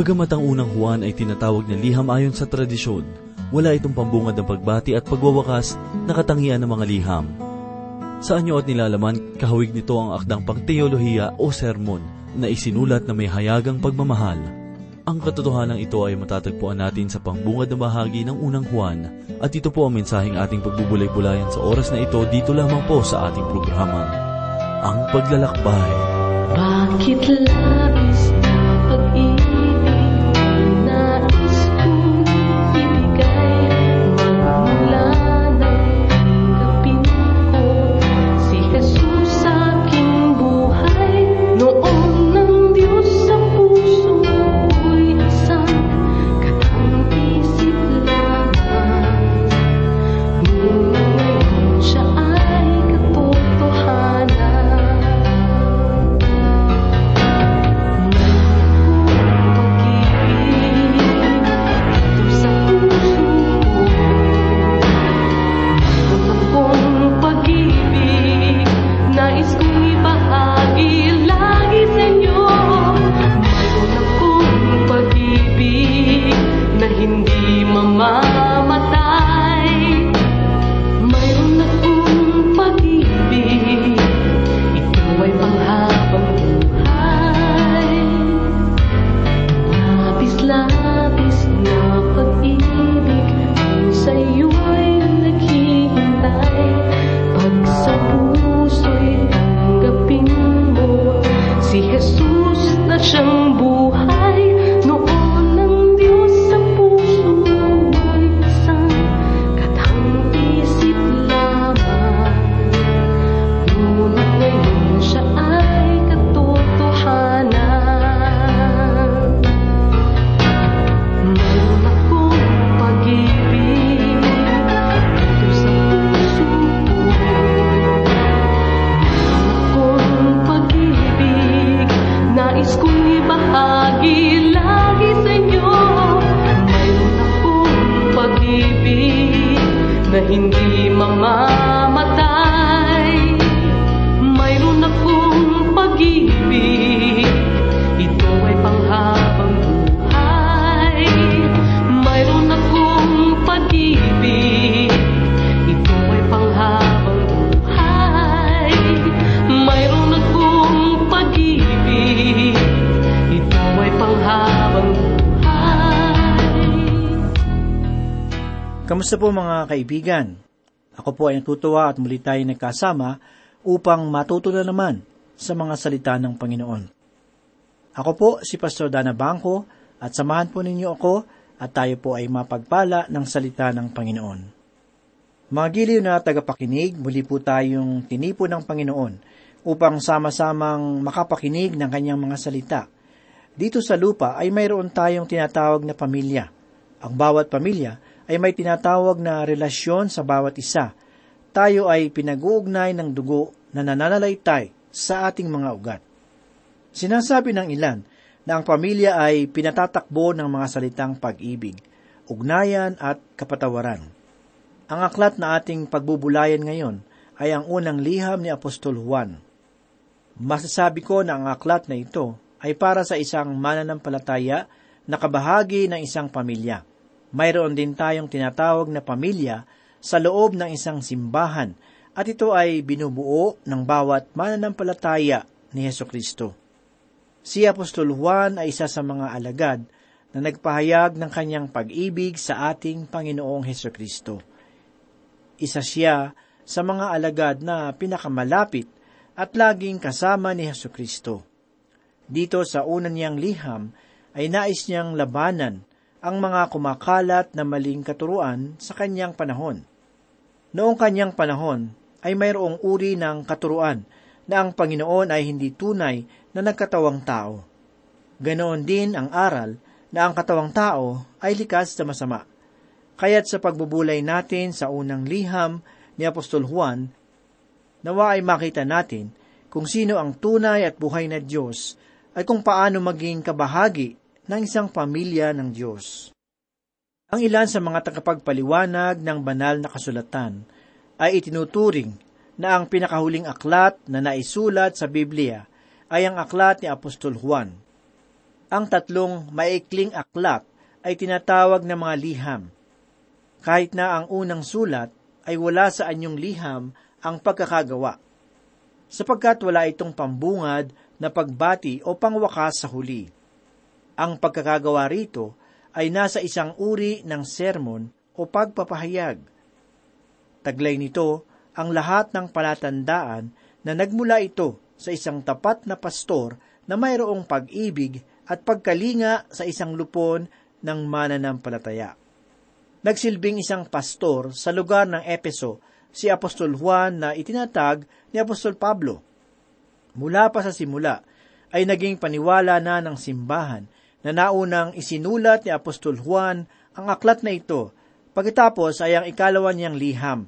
Bagamat ang unang Juan ay tinatawag na liham ayon sa tradisyon, wala itong pambungad ng pagbati at pagwawakas na katangian ng mga liham. Sa anyo at nilalaman, kahawig nito ang akdang pangteolohiya o sermon na isinulat na may hayagang pagmamahal. Ang katotohanan ito ay matatagpuan natin sa pangbungad na bahagi ng unang Juan at ito po ang mensaheng ating pagbubulay-bulayan sa oras na ito dito lamang po sa ating programa. Ang Paglalakbay. Bakit labis Kamusta po mga kaibigan? Ako po ay natutuwa at muli tayo nagkasama upang matuto na naman sa mga salita ng Panginoon. Ako po si Pastor Dana Bangko at samahan po ninyo ako at tayo po ay mapagpala ng salita ng Panginoon. Mga giliw na tagapakinig, muli po tayong tinipo ng Panginoon upang sama-samang makapakinig ng kanyang mga salita. Dito sa lupa ay mayroon tayong tinatawag na pamilya. Ang bawat pamilya ay may tinatawag na relasyon sa bawat isa. Tayo ay pinag-uugnay ng dugo na nananalaytay sa ating mga ugat. Sinasabi ng ilan na ang pamilya ay pinatatakbo ng mga salitang pag-ibig, ugnayan at kapatawaran. Ang aklat na ating pagbubulayan ngayon ay ang unang liham ni Apostol Juan. Masasabi ko na ang aklat na ito ay para sa isang mananampalataya na kabahagi ng isang pamilya. Mayroon din tayong tinatawag na pamilya sa loob ng isang simbahan at ito ay binubuo ng bawat mananampalataya ni Heso Kristo. Si Apostol Juan ay isa sa mga alagad na nagpahayag ng kanyang pag-ibig sa ating Panginoong Heso Kristo. Isa siya sa mga alagad na pinakamalapit at laging kasama ni Heso Kristo. Dito sa unan niyang liham ay nais niyang labanan ang mga kumakalat na maling katuruan sa kanyang panahon. Noong kanyang panahon ay mayroong uri ng katuruan na ang Panginoon ay hindi tunay na nagkatawang tao. Ganoon din ang aral na ang katawang tao ay likas sa masama. Kaya't sa pagbubulay natin sa unang liham ni Apostol Juan, nawa ay makita natin kung sino ang tunay at buhay na Diyos ay kung paano maging kabahagi ng isang pamilya ng Diyos. Ang ilan sa mga tagapagpaliwanag ng banal na kasulatan ay itinuturing na ang pinakahuling aklat na naisulat sa Biblia ay ang aklat ni Apostol Juan. Ang tatlong maikling aklat ay tinatawag na mga liham. Kahit na ang unang sulat ay wala sa anyong liham ang pagkakagawa, sapagkat wala itong pambungad na pagbati o pangwakas sa huli. Ang pagkakagawa rito ay nasa isang uri ng sermon o pagpapahayag. Taglay nito ang lahat ng palatandaan na nagmula ito sa isang tapat na pastor na mayroong pag-ibig at pagkalinga sa isang lupon ng mananampalataya. Nagsilbing isang pastor sa lugar ng Epeso si Apostol Juan na itinatag ni Apostol Pablo. Mula pa sa simula ay naging paniwala na ng simbahan na naunang isinulat ni Apostol Juan ang aklat na ito, pagkatapos ay ang ikalawa niyang liham,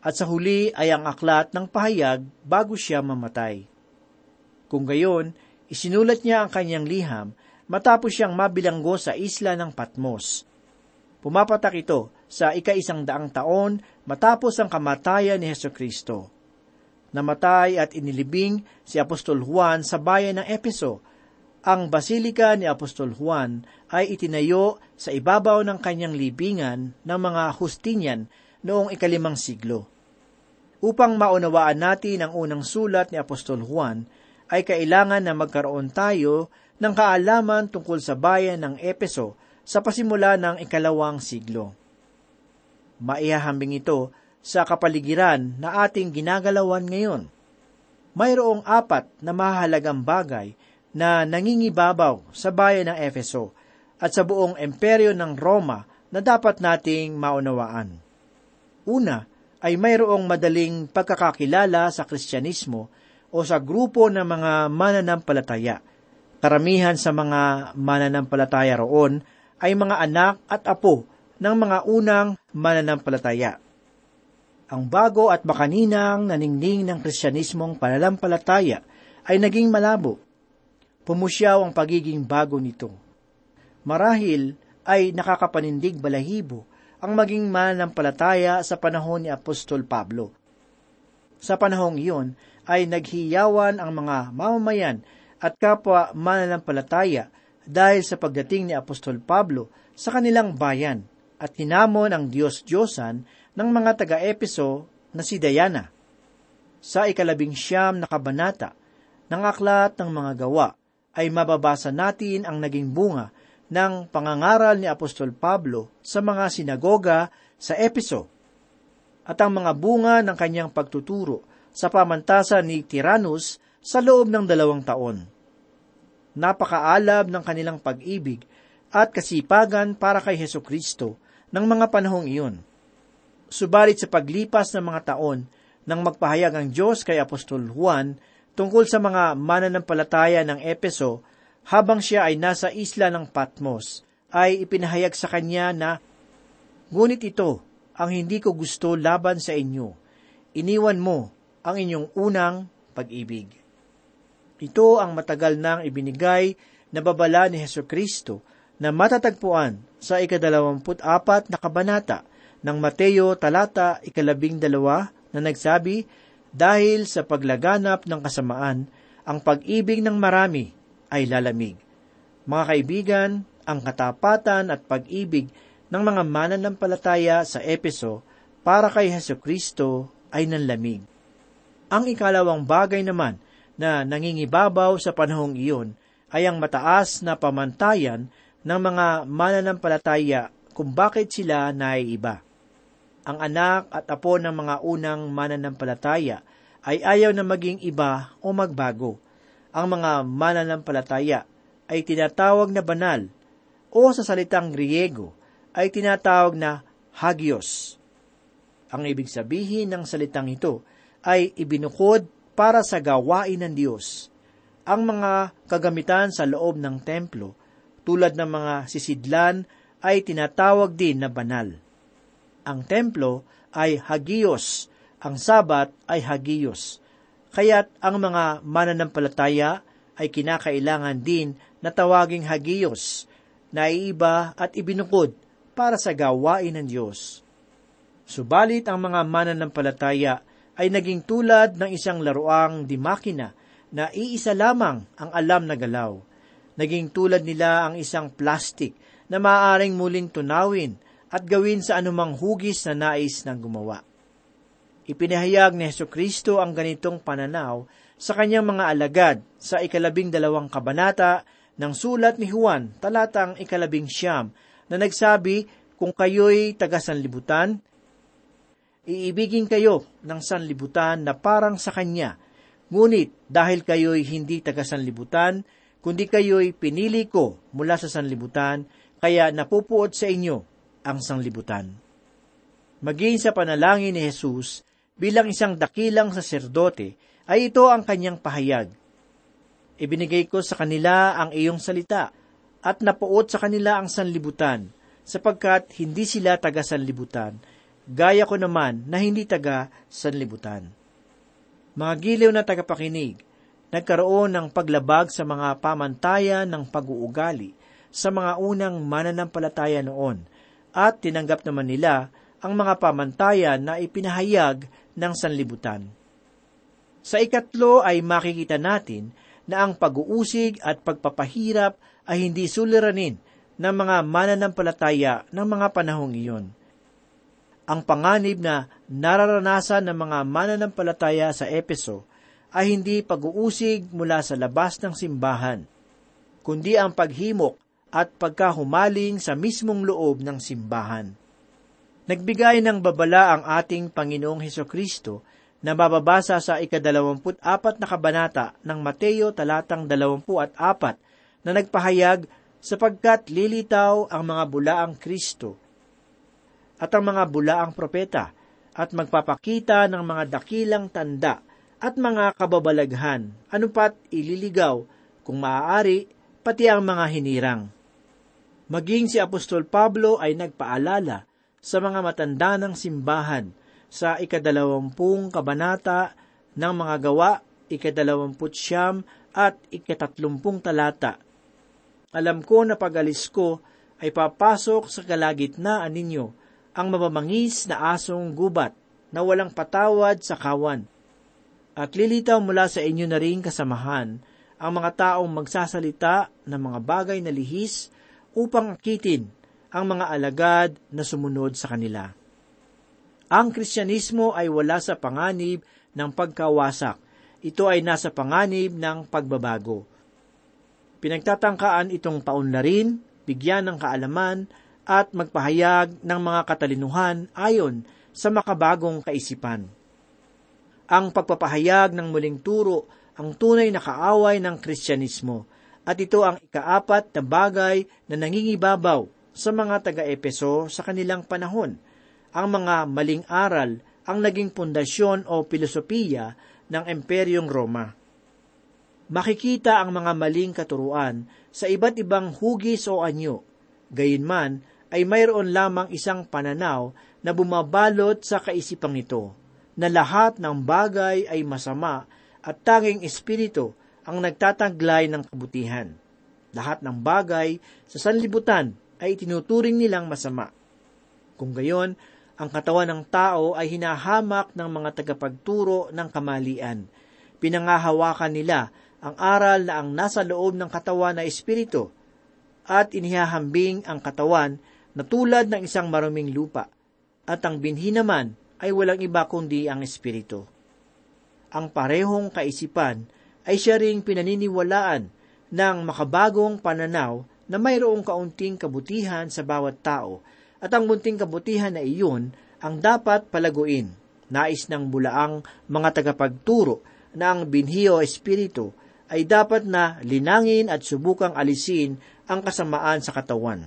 at sa huli ay ang aklat ng pahayag bago siya mamatay. Kung gayon, isinulat niya ang kanyang liham matapos siyang mabilanggo sa isla ng Patmos. Pumapatak ito sa ika-isang daang taon matapos ang kamatayan ni Heso Kristo. Namatay at inilibing si Apostol Juan sa bayan ng Epeso. Ang basilika ni Apostol Juan ay itinayo sa ibabaw ng kanyang libingan ng mga Justinian noong ikalimang siglo. Upang maunawaan natin ang unang sulat ni Apostol Juan, ay kailangan na magkaroon tayo ng kaalaman tungkol sa bayan ng Epeso sa pasimula ng ikalawang siglo. Maihahambing ito sa kapaligiran na ating ginagalawan ngayon. Mayroong apat na mahalagang bagay na nangingibabaw sa bayan ng Efeso at sa buong imperyo ng Roma na dapat nating maunawaan. Una, ay mayroong madaling pagkakakilala sa Kristyanismo o sa grupo ng mga mananampalataya. Karamihan sa mga mananampalataya roon ay mga anak at apo ng mga unang mananampalataya. Ang bago at makaninang naningning ng Kristyanismong pananampalataya ay naging malabo. Pumusyaw ang pagiging bago nito. Marahil ay nakakapanindig balahibo ang maging mananampalataya sa panahon ni Apostol Pablo. Sa panahong iyon ay naghiyawan ang mga mamamayan at kapwa mananampalataya dahil sa pagdating ni Apostol Pablo sa kanilang bayan at hinamon ang Diyos-Diyosan ng mga taga-Epeso na si Diana. Sa ikalabing siyam na kabanata ng aklat ng mga gawa ay mababasa natin ang naging bunga ng pangangaral ni Apostol Pablo sa mga sinagoga sa Epeso at ang mga bunga ng kanyang pagtuturo sa pamantasan ni Tyrannus sa loob ng dalawang taon. Napakaalab ng kanilang pag-ibig at kasipagan para kay Heso Kristo ng mga panahong iyon. Subalit sa paglipas ng mga taon, nang magpahayag ang Diyos kay Apostol Juan tungkol sa mga mananampalataya ng Epeso habang siya ay nasa isla ng Patmos, ay ipinahayag sa kanya na, Ngunit ito ang hindi ko gusto laban sa inyo. Iniwan mo ang inyong unang pag-ibig. Ito ang matagal nang ibinigay na babala ni Heso Kristo na matatagpuan sa ikadalawamput apat na kabanata ng Mateo talata ikalabing dalawa na nagsabi, Dahil sa paglaganap ng kasamaan, ang pag-ibig ng marami ay lalamig. Mga kaibigan, ang katapatan at pag-ibig ng mga mananampalataya sa Epeso para kay Heso Kristo ay nanlamig. Ang ikalawang bagay naman na nangingibabaw sa panahong iyon ay ang mataas na pamantayan ng mga mananampalataya kung bakit sila naiiba. Ang anak at apo ng mga unang mananampalataya ay ayaw na maging iba o magbago ang mga mananampalataya ay tinatawag na banal o sa salitang Griego ay tinatawag na hagios. Ang ibig sabihin ng salitang ito ay ibinukod para sa gawain ng Diyos. Ang mga kagamitan sa loob ng templo, tulad ng mga sisidlan, ay tinatawag din na banal. Ang templo ay hagios, ang sabat ay hagios. Kaya't ang mga mananampalataya ay kinakailangan din na tawaging hagiyos, na iiba at ibinukod para sa gawain ng Diyos. Subalit ang mga mananampalataya ay naging tulad ng isang laruang di makina na iisa lamang ang alam na galaw. Naging tulad nila ang isang plastic na maaaring muling tunawin at gawin sa anumang hugis na nais ng gumawa. Ipinahayag ni Heso Kristo ang ganitong pananaw sa kanyang mga alagad sa ikalabing dalawang kabanata ng sulat ni Juan, talatang ikalabing siyam, na nagsabi, kung kayo'y taga-sanlibutan, iibigin kayo ng sanlibutan na parang sa Kanya. Ngunit dahil kayo'y hindi taga-sanlibutan, kundi kayo'y pinili ko mula sa sanlibutan, kaya napupuot sa inyo ang sanlibutan. Maging sa panalangin ni Jesus, bilang isang dakilang saserdote, ay ito ang kanyang pahayag. Ibinigay ko sa kanila ang iyong salita, at napuot sa kanila ang sanlibutan, sapagkat hindi sila taga sanlibutan, gaya ko naman na hindi taga sanlibutan. Mga giliw na tagapakinig, nagkaroon ng paglabag sa mga pamantayan ng pag-uugali sa mga unang mananampalataya noon, at tinanggap naman nila ang mga pamantayan na ipinahayag ng sanlibutan. Sa ikatlo ay makikita natin na ang pag-uusig at pagpapahirap ay hindi suliranin ng mga mananampalataya ng mga panahong iyon. Ang panganib na nararanasan ng mga mananampalataya sa Epeso ay hindi pag-uusig mula sa labas ng simbahan, kundi ang paghimok at pagkahumaling sa mismong loob ng simbahan. Nagbigay ng babala ang ating Panginoong Heso Kristo na mababasa sa ikadalawamput apat na kabanata ng Mateo talatang dalawampu at apat na nagpahayag sapagkat lilitaw ang mga bulaang Kristo at ang mga bulaang propeta at magpapakita ng mga dakilang tanda at mga kababalaghan, anupat ililigaw kung maaari pati ang mga hinirang. Maging si Apostol Pablo ay nagpaalala sa mga matanda ng simbahan sa ikadalawampung kabanata ng mga gawa, ikadalawamput siyam at ikatatlumpung talata alam ko na pag-alis ko ay papasok sa kalagitnaan ninyo ang mabamangis na asong gubat na walang patawad sa kawan. At lilitaw mula sa inyo na rin kasamahan ang mga taong magsasalita ng mga bagay na lihis upang akitin ang mga alagad na sumunod sa kanila. Ang Kristyanismo ay wala sa panganib ng pagkawasak. Ito ay nasa panganib ng pagbabago. Pinagtatangkaan itong paunlarin, bigyan ng kaalaman, at magpahayag ng mga katalinuhan ayon sa makabagong kaisipan. Ang pagpapahayag ng muling turo ang tunay na kaaway ng Kristyanismo, at ito ang ikaapat na bagay na nangingibabaw sa mga taga-Epeso sa kanilang panahon. Ang mga maling aral ang naging pundasyon o filosofiya ng Imperyong Roma makikita ang mga maling katuruan sa iba't ibang hugis o anyo. Gayunman, ay mayroon lamang isang pananaw na bumabalot sa kaisipang ito, na lahat ng bagay ay masama at tanging espiritu ang nagtataglay ng kabutihan. Lahat ng bagay sa sanlibutan ay tinuturing nilang masama. Kung gayon, ang katawan ng tao ay hinahamak ng mga tagapagturo ng kamalian. Pinangahawakan nila ang aral na ang nasa loob ng katawan na espiritu at inihahambing ang katawan na tulad ng isang maruming lupa at ang binhi naman ay walang iba kundi ang espiritu. Ang parehong kaisipan ay siya ring pinaniniwalaan ng makabagong pananaw na mayroong kaunting kabutihan sa bawat tao at ang munting kabutihan na iyon ang dapat palaguin. Nais ng bulaang mga tagapagturo na ang binhi espiritu ay dapat na linangin at subukang alisin ang kasamaan sa katawan.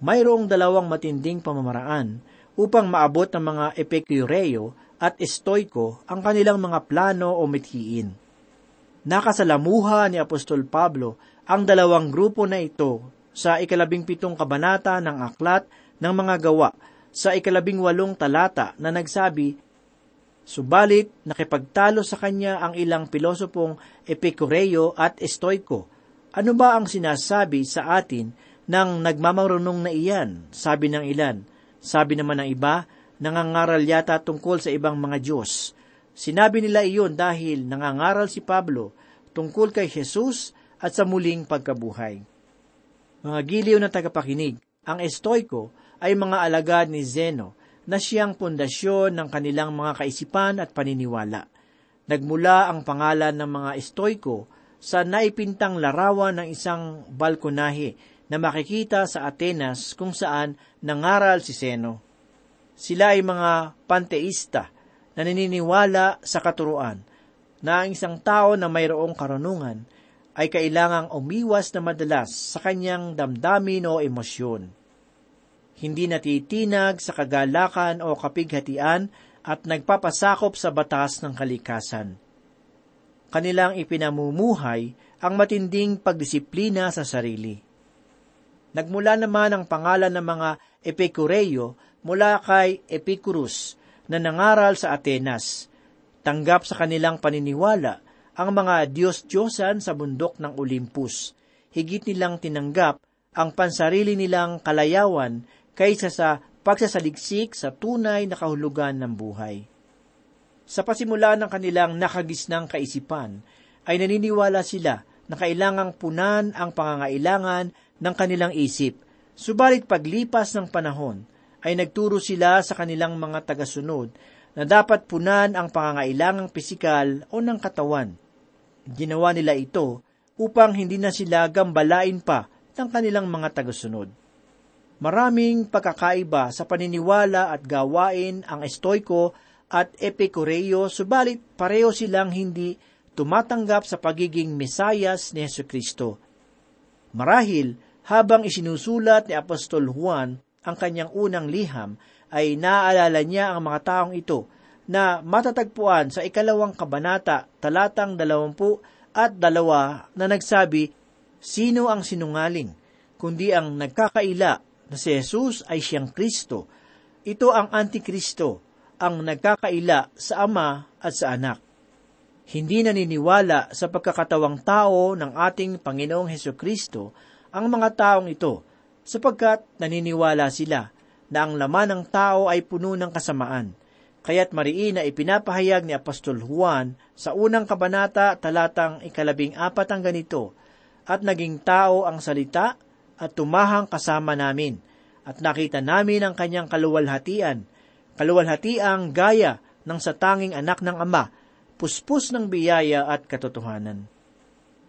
Mayroong dalawang matinding pamamaraan upang maabot ng mga epikureyo at estoiko ang kanilang mga plano o mithiin. Nakasalamuha ni Apostol Pablo ang dalawang grupo na ito sa ikalabing pitong kabanata ng aklat ng mga gawa sa ikalabing walong talata na nagsabi, Subalit, nakipagtalo sa kanya ang ilang pilosopong Epikureyo at Estoiko. Ano ba ang sinasabi sa atin ng nagmamarunong na iyan? Sabi ng ilan. Sabi naman ng iba, nangangaral yata tungkol sa ibang mga Diyos. Sinabi nila iyon dahil nangangaral si Pablo tungkol kay Jesus at sa muling pagkabuhay. Mga giliw na tagapakinig, ang estoiko ay mga alagad ni Zeno na siyang pundasyon ng kanilang mga kaisipan at paniniwala. Nagmula ang pangalan ng mga estoiko sa naipintang larawan ng isang balkonahe na makikita sa Atenas kung saan nangaral si Zeno. Sila ay mga panteista na naniniwala sa katuruan na ang isang tao na mayroong karunungan ay kailangang umiwas na madalas sa kanyang damdamin o emosyon. Hindi natitinag sa kagalakan o kapighatian at nagpapasakop sa batas ng kalikasan. Kanilang ipinamumuhay ang matinding pagdisiplina sa sarili. Nagmula naman ang pangalan ng mga Epikureyo mula kay Epicurus na nangaral sa Atenas. Tanggap sa kanilang paniniwala ang mga Diyos-Diyosan sa bundok ng Olympus. Higit nilang tinanggap ang pansarili nilang kalayawan kaysa sa pagsasaliksik sa tunay na kahulugan ng buhay. Sa pasimula ng kanilang nakagisnang kaisipan, ay naniniwala sila na kailangang punan ang pangangailangan ng kanilang isip. Subalit paglipas ng panahon, ay nagturo sila sa kanilang mga tagasunod na dapat punan ang pangangailangang pisikal o ng katawan. Ginawa nila ito upang hindi na sila gambalain pa ng kanilang mga tagasunod. Maraming pagkakaiba sa paniniwala at gawain ang estoiko at epikureyo, subalit pareho silang hindi tumatanggap sa pagiging mesayas ni Yesu Kristo. Marahil, habang isinusulat ni Apostol Juan ang kanyang unang liham, ay naaalala niya ang mga taong ito na matatagpuan sa ikalawang kabanata, talatang dalawampu at dalawa na nagsabi, Sino ang sinungaling, kundi ang nagkakaila na si Jesus ay siyang Kristo. Ito ang Antikristo, ang nagkakaila sa Ama at sa Anak. Hindi naniniwala sa pagkakatawang tao ng ating Panginoong Heso Kristo ang mga taong ito, sapagkat naniniwala sila na ang laman ng tao ay puno ng kasamaan Kaya't mariin na ipinapahayag ni Apostol Juan sa unang kabanata talatang ikalabing apat ang ganito, At naging tao ang salita at tumahang kasama namin, at nakita namin ang kanyang kaluwalhatian, kaluwalhatiang gaya ng satanging anak ng Ama, puspos ng biyaya at katotohanan.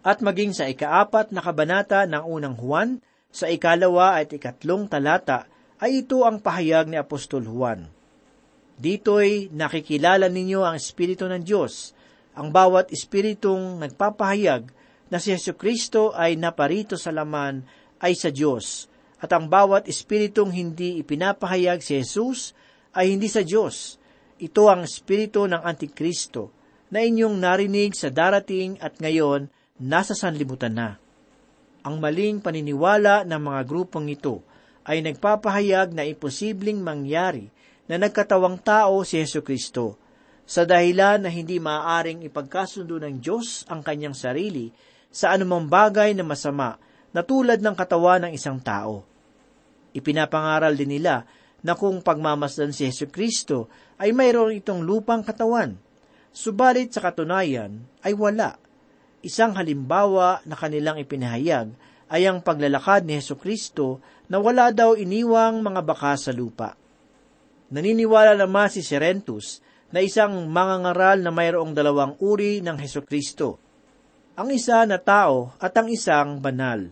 At maging sa ikaapat na kabanata ng unang Juan, sa ikalawa at ikatlong talata, ay ito ang pahayag ni Apostol Juan Dito'y nakikilala ninyo ang Espiritu ng Diyos. Ang bawat Espiritong nagpapahayag na si Yesu Kristo ay naparito sa laman ay sa Diyos. At ang bawat Espiritong hindi ipinapahayag si Jesus ay hindi sa Diyos. Ito ang Espiritu ng Antikristo na inyong narinig sa darating at ngayon nasa sanlibutan na. Ang maling paniniwala ng mga grupong ito ay nagpapahayag na imposibleng mangyari na nagkatawang tao si Yesu Kristo, sa dahilan na hindi maaaring ipagkasundo ng Diyos ang kanyang sarili sa anumang bagay na masama na tulad ng katawan ng isang tao. Ipinapangaral din nila na kung pagmamasdan si Yesu Kristo ay mayroon itong lupang katawan, subalit sa katunayan ay wala. Isang halimbawa na kanilang ipinahayag ay ang paglalakad ni Yesu Kristo na wala daw iniwang mga baka sa lupa. Naniniwala naman si Serentus na isang mangangaral na mayroong dalawang uri ng Heso Kristo. Ang isa na tao at ang isang banal.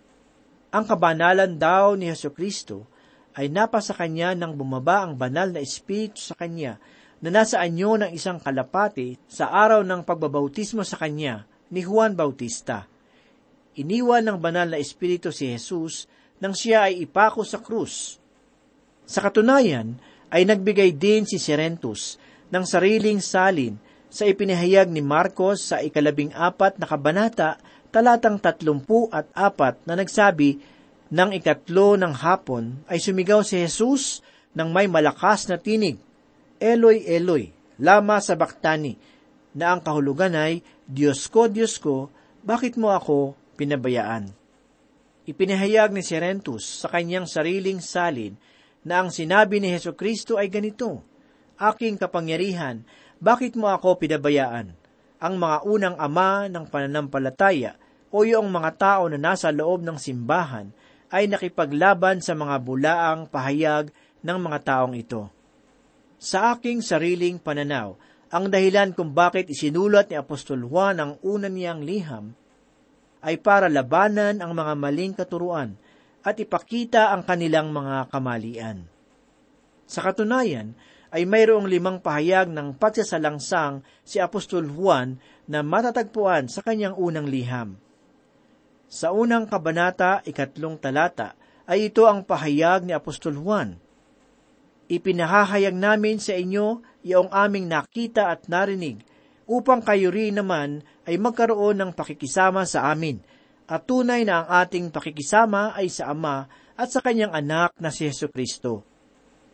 Ang kabanalan daw ni Heso Kristo ay napasa kanya nang bumaba ang banal na espiritu sa kanya na nasa anyo ng isang kalapati sa araw ng pagbabautismo sa kanya ni Juan Bautista. Iniwan ng banal na espiritu si Jesus nang siya ay ipako sa krus. Sa katunayan, ay nagbigay din si Serentus ng sariling salin sa ipinahayag ni Marcos sa ikalabing apat na kabanata talatang tatlumpu at apat na nagsabi, ng ikatlo ng hapon ay sumigaw si Jesus ng may malakas na tinig, Eloy, Eloy, lama sa baktani, na ang kahulugan ay, Diyos ko, Diyos ko, bakit mo ako pinabayaan? Ipinahayag ni Serentus sa kanyang sariling salin na ang sinabi ni Heso Kristo ay ganito, Aking kapangyarihan, bakit mo ako pinabayaan? Ang mga unang ama ng pananampalataya o yung mga tao na nasa loob ng simbahan ay nakipaglaban sa mga bulaang pahayag ng mga taong ito. Sa aking sariling pananaw, ang dahilan kung bakit isinulat ni Apostol Juan ang una niyang liham ay para labanan ang mga maling katuruan at ipakita ang kanilang mga kamalian. Sa katunayan, ay mayroong limang pahayag ng pagsasalangsang si Apostol Juan na matatagpuan sa kanyang unang liham. Sa unang kabanata, ikatlong talata, ay ito ang pahayag ni Apostol Juan. Ipinahahayag namin sa inyo iyong aming nakita at narinig, upang kayo rin naman ay magkaroon ng pakikisama sa amin, at tunay na ang ating pakikisama ay sa Ama at sa kanyang anak na si Yesu Kristo.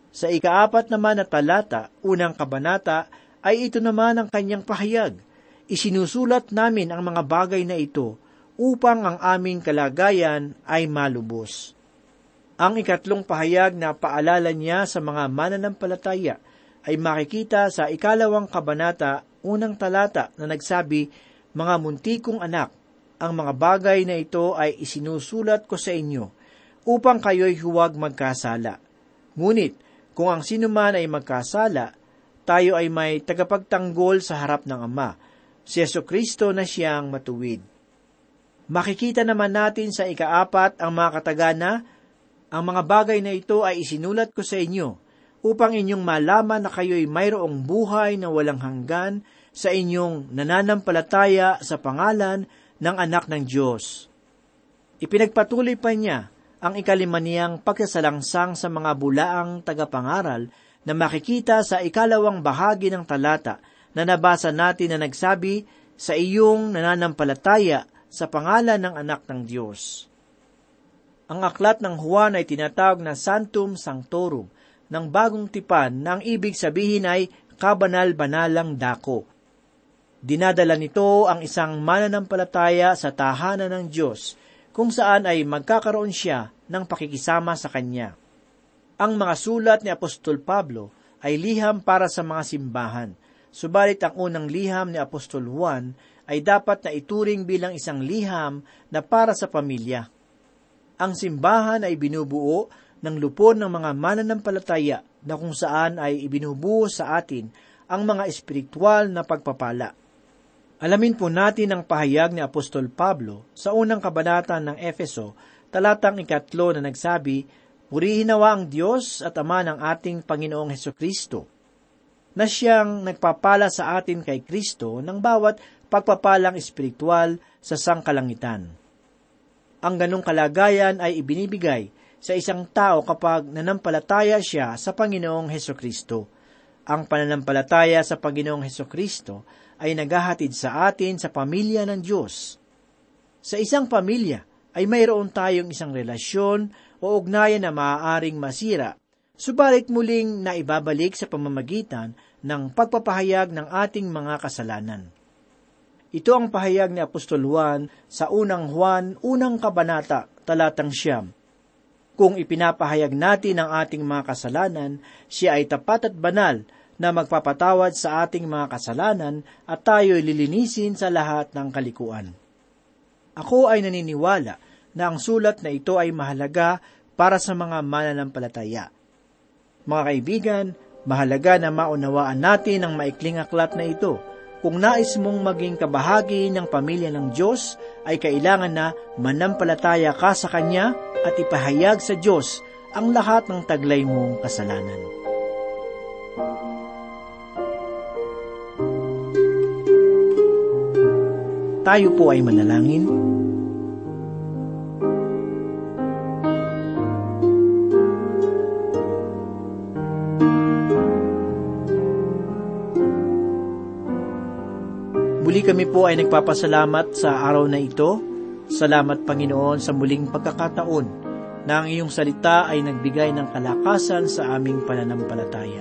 Sa ikaapat naman na talata, unang kabanata, ay ito naman ang kanyang pahayag. Isinusulat namin ang mga bagay na ito upang ang aming kalagayan ay malubos. Ang ikatlong pahayag na paalala niya sa mga mananampalataya ay makikita sa ikalawang kabanata, unang talata na nagsabi, Mga muntikong anak, ang mga bagay na ito ay isinusulat ko sa inyo, upang kayo'y huwag magkasala. Ngunit, kung ang sinuman ay magkasala, tayo ay may tagapagtanggol sa harap ng Ama, si Yeso Kristo na siyang matuwid. Makikita naman natin sa ikaapat ang mga katagana, ang mga bagay na ito ay isinulat ko sa inyo, upang inyong malaman na kayo'y mayroong buhay na walang hanggan sa inyong nananampalataya sa pangalan ng anak ng Diyos. Ipinagpatuloy pa niya ang ikalima niyang pagkasalangsang sa mga bulaang tagapangaral na makikita sa ikalawang bahagi ng talata na nabasa natin na nagsabi sa iyong nananampalataya sa pangalan ng anak ng Diyos. Ang aklat ng Juan ay tinatawag na Santum Sanctorum ng bagong tipan na ang ibig sabihin ay kabanal-banalang dako. Dinadala nito ang isang mananampalataya sa tahanan ng Diyos kung saan ay magkakaroon siya ng pakikisama sa Kanya. Ang mga sulat ni Apostol Pablo ay liham para sa mga simbahan, subalit ang unang liham ni Apostol Juan ay dapat na ituring bilang isang liham na para sa pamilya. Ang simbahan ay binubuo ng lupon ng mga mananampalataya na kung saan ay ibinubuo sa atin ang mga espiritual na pagpapala. Alamin po natin ang pahayag ni Apostol Pablo sa unang kabanata ng Efeso, talatang ikatlo na nagsabi, Purihin nawa ang Diyos at Ama ng ating Panginoong Heso Kristo, na siyang nagpapala sa atin kay Kristo ng bawat pagpapalang espiritual sa sangkalangitan. Ang ganong kalagayan ay ibinibigay sa isang tao kapag nanampalataya siya sa Panginoong Heso Kristo. Ang pananampalataya sa Panginoong Heso Kristo ay naghahatid sa atin sa pamilya ng Diyos. Sa isang pamilya ay mayroon tayong isang relasyon o ugnayan na maaaring masira, subalit muling naibabalik sa pamamagitan ng pagpapahayag ng ating mga kasalanan. Ito ang pahayag ni Apostol Juan sa unang Juan, unang kabanata, talatang siyam. Kung ipinapahayag natin ang ating mga kasalanan, siya ay tapat at banal na magpapatawad sa ating mga kasalanan at tayo'y lilinisin sa lahat ng kalikuan. Ako ay naniniwala na ang sulat na ito ay mahalaga para sa mga mananampalataya. Mga kaibigan, mahalaga na maunawaan natin ang maikling aklat na ito. Kung nais mong maging kabahagi ng pamilya ng Diyos, ay kailangan na manampalataya ka sa Kanya at ipahayag sa Diyos ang lahat ng taglay mong kasalanan. Tayo po ay manalangin. Muli kami po ay nagpapasalamat sa araw na ito Salamat Panginoon sa muling pagkakataon na ang iyong salita ay nagbigay ng kalakasan sa aming pananampalataya.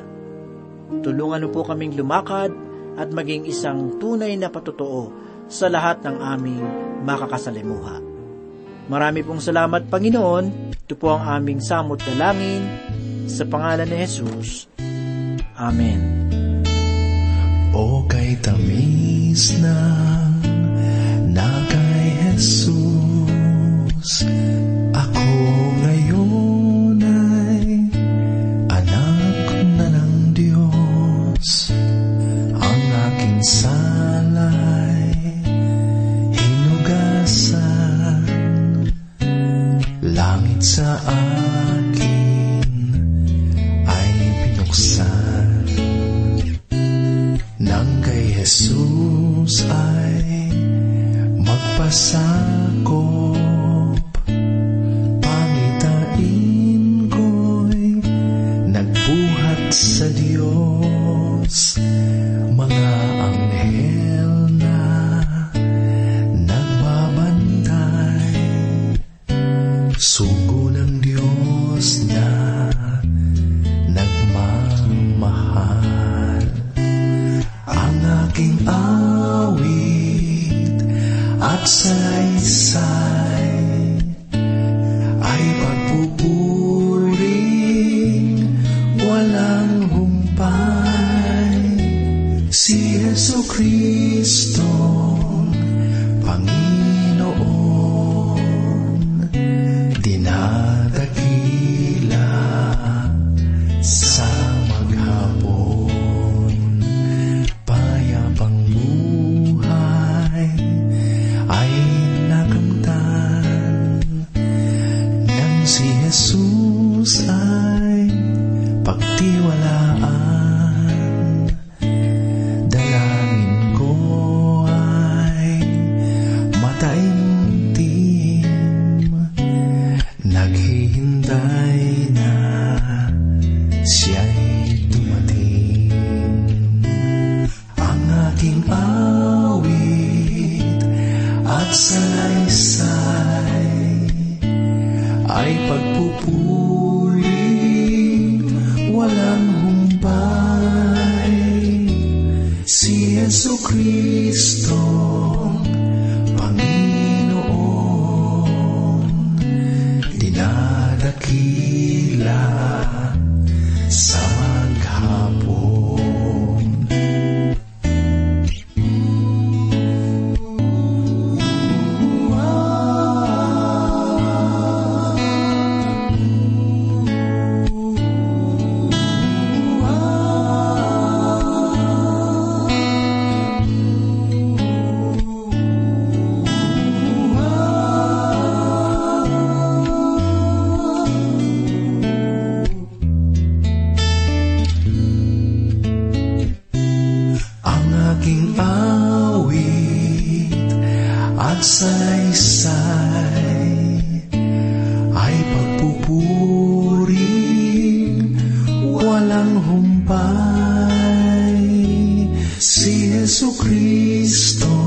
Tulungan mo po kaming lumakad at maging isang tunay na patotoo sa lahat ng aming makakasalimuha. Marami pong salamat Panginoon. Ito po ang aming samot na langin sa pangalan ni Jesus. Amen. O kay tamis na na kay Jesus, Jesus ay magpasakop walang humpay. Si Yesu Kristo